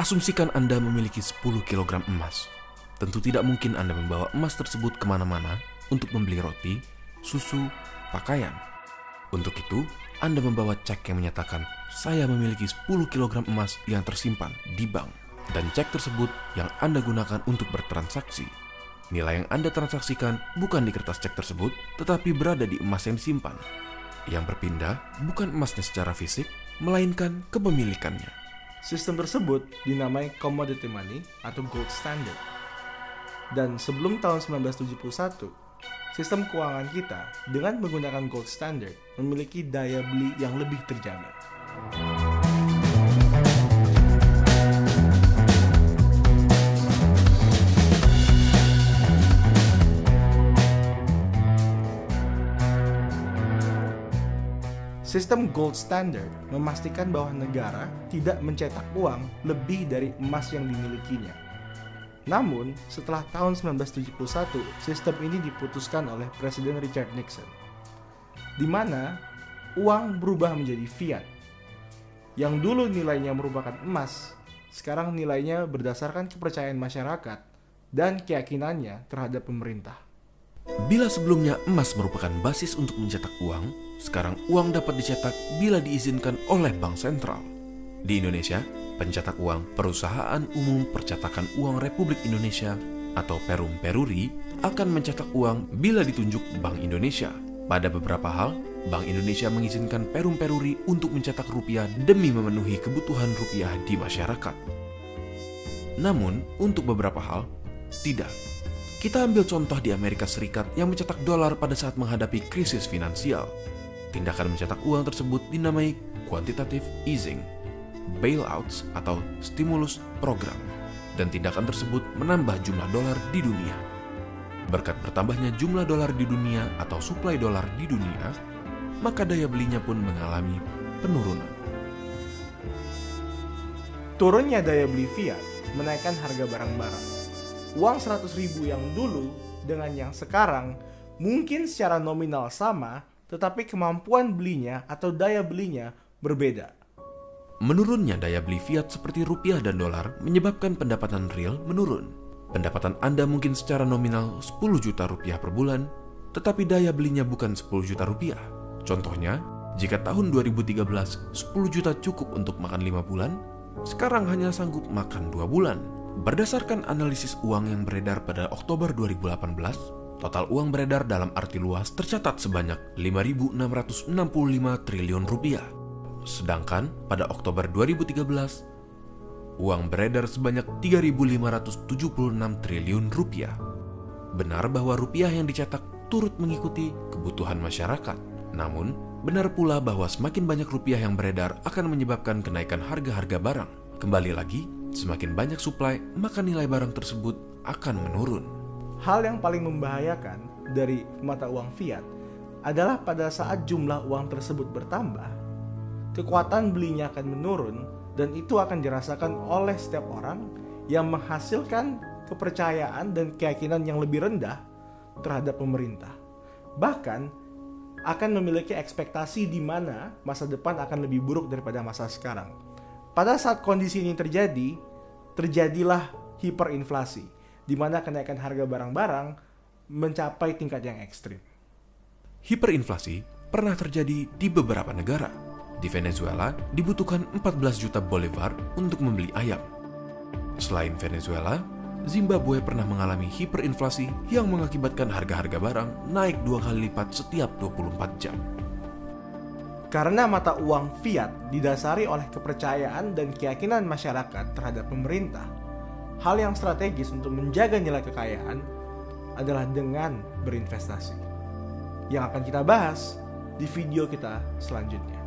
Asumsikan Anda memiliki 10 kg emas. Tentu tidak mungkin Anda membawa emas tersebut ke mana-mana untuk membeli roti, susu, pakaian. Untuk itu, Anda membawa cek yang menyatakan saya memiliki 10 kg emas yang tersimpan di bank. Dan cek tersebut yang Anda gunakan untuk bertransaksi. Nilai yang Anda transaksikan bukan di kertas cek tersebut, tetapi berada di emas yang disimpan. Yang berpindah bukan emasnya secara fisik, melainkan kepemilikannya. Sistem tersebut dinamai commodity money atau gold standard. Dan sebelum tahun 1971, sistem keuangan kita dengan menggunakan gold standard memiliki daya beli yang lebih terjaga. Sistem gold standard memastikan bahwa negara tidak mencetak uang lebih dari emas yang dimilikinya. Namun, setelah tahun 1971, sistem ini diputuskan oleh Presiden Richard Nixon, di mana uang berubah menjadi fiat. Yang dulu nilainya merupakan emas, sekarang nilainya berdasarkan kepercayaan masyarakat dan keyakinannya terhadap pemerintah. Bila sebelumnya emas merupakan basis untuk mencetak uang, sekarang uang dapat dicetak bila diizinkan oleh bank sentral. Di Indonesia, pencetak uang Perusahaan Umum Percetakan Uang Republik Indonesia atau Perum Peruri akan mencetak uang bila ditunjuk Bank Indonesia. Pada beberapa hal, Bank Indonesia mengizinkan Perum Peruri untuk mencetak rupiah demi memenuhi kebutuhan rupiah di masyarakat. Namun, untuk beberapa hal, tidak. Kita ambil contoh di Amerika Serikat yang mencetak dolar pada saat menghadapi krisis finansial. Tindakan mencetak uang tersebut dinamai quantitative easing, bailouts atau stimulus program, dan tindakan tersebut menambah jumlah dolar di dunia. Berkat bertambahnya jumlah dolar di dunia atau suplai dolar di dunia, maka daya belinya pun mengalami penurunan. Turunnya daya beli fiat menaikkan harga barang-barang. Uang 100 ribu yang dulu dengan yang sekarang mungkin secara nominal sama, tetapi kemampuan belinya atau daya belinya berbeda. Menurunnya daya beli fiat seperti rupiah dan dolar menyebabkan pendapatan real menurun. Pendapatan Anda mungkin secara nominal 10 juta rupiah per bulan, tetapi daya belinya bukan 10 juta rupiah. Contohnya, jika tahun 2013 10 juta cukup untuk makan 5 bulan, sekarang hanya sanggup makan 2 bulan. Berdasarkan analisis uang yang beredar pada Oktober 2018, total uang beredar dalam arti luas tercatat sebanyak 5.665 triliun rupiah. Sedangkan pada Oktober 2013, uang beredar sebanyak 3.576 triliun rupiah. Benar bahwa rupiah yang dicetak turut mengikuti kebutuhan masyarakat. Namun, benar pula bahwa semakin banyak rupiah yang beredar akan menyebabkan kenaikan harga-harga barang. Kembali lagi, semakin banyak suplai, maka nilai barang tersebut akan menurun. Hal yang paling membahayakan dari mata uang fiat adalah pada saat jumlah uang tersebut bertambah, kekuatan belinya akan menurun dan itu akan dirasakan oleh setiap orang yang menghasilkan kepercayaan dan keyakinan yang lebih rendah terhadap pemerintah. Bahkan akan memiliki ekspektasi di mana masa depan akan lebih buruk daripada masa sekarang. Pada saat kondisi ini terjadi, terjadilah hiperinflasi, di mana kenaikan harga barang-barang mencapai tingkat yang ekstrim. Hiperinflasi pernah terjadi di beberapa negara. Di Venezuela dibutuhkan 14 juta bolivar untuk membeli ayam. Selain Venezuela, Zimbabwe pernah mengalami hiperinflasi yang mengakibatkan harga-harga barang naik dua kali lipat setiap 24 jam. Karena mata uang fiat didasari oleh kepercayaan dan keyakinan masyarakat terhadap pemerintah, hal yang strategis untuk menjaga nilai kekayaan adalah dengan berinvestasi. Yang akan kita bahas di video kita selanjutnya.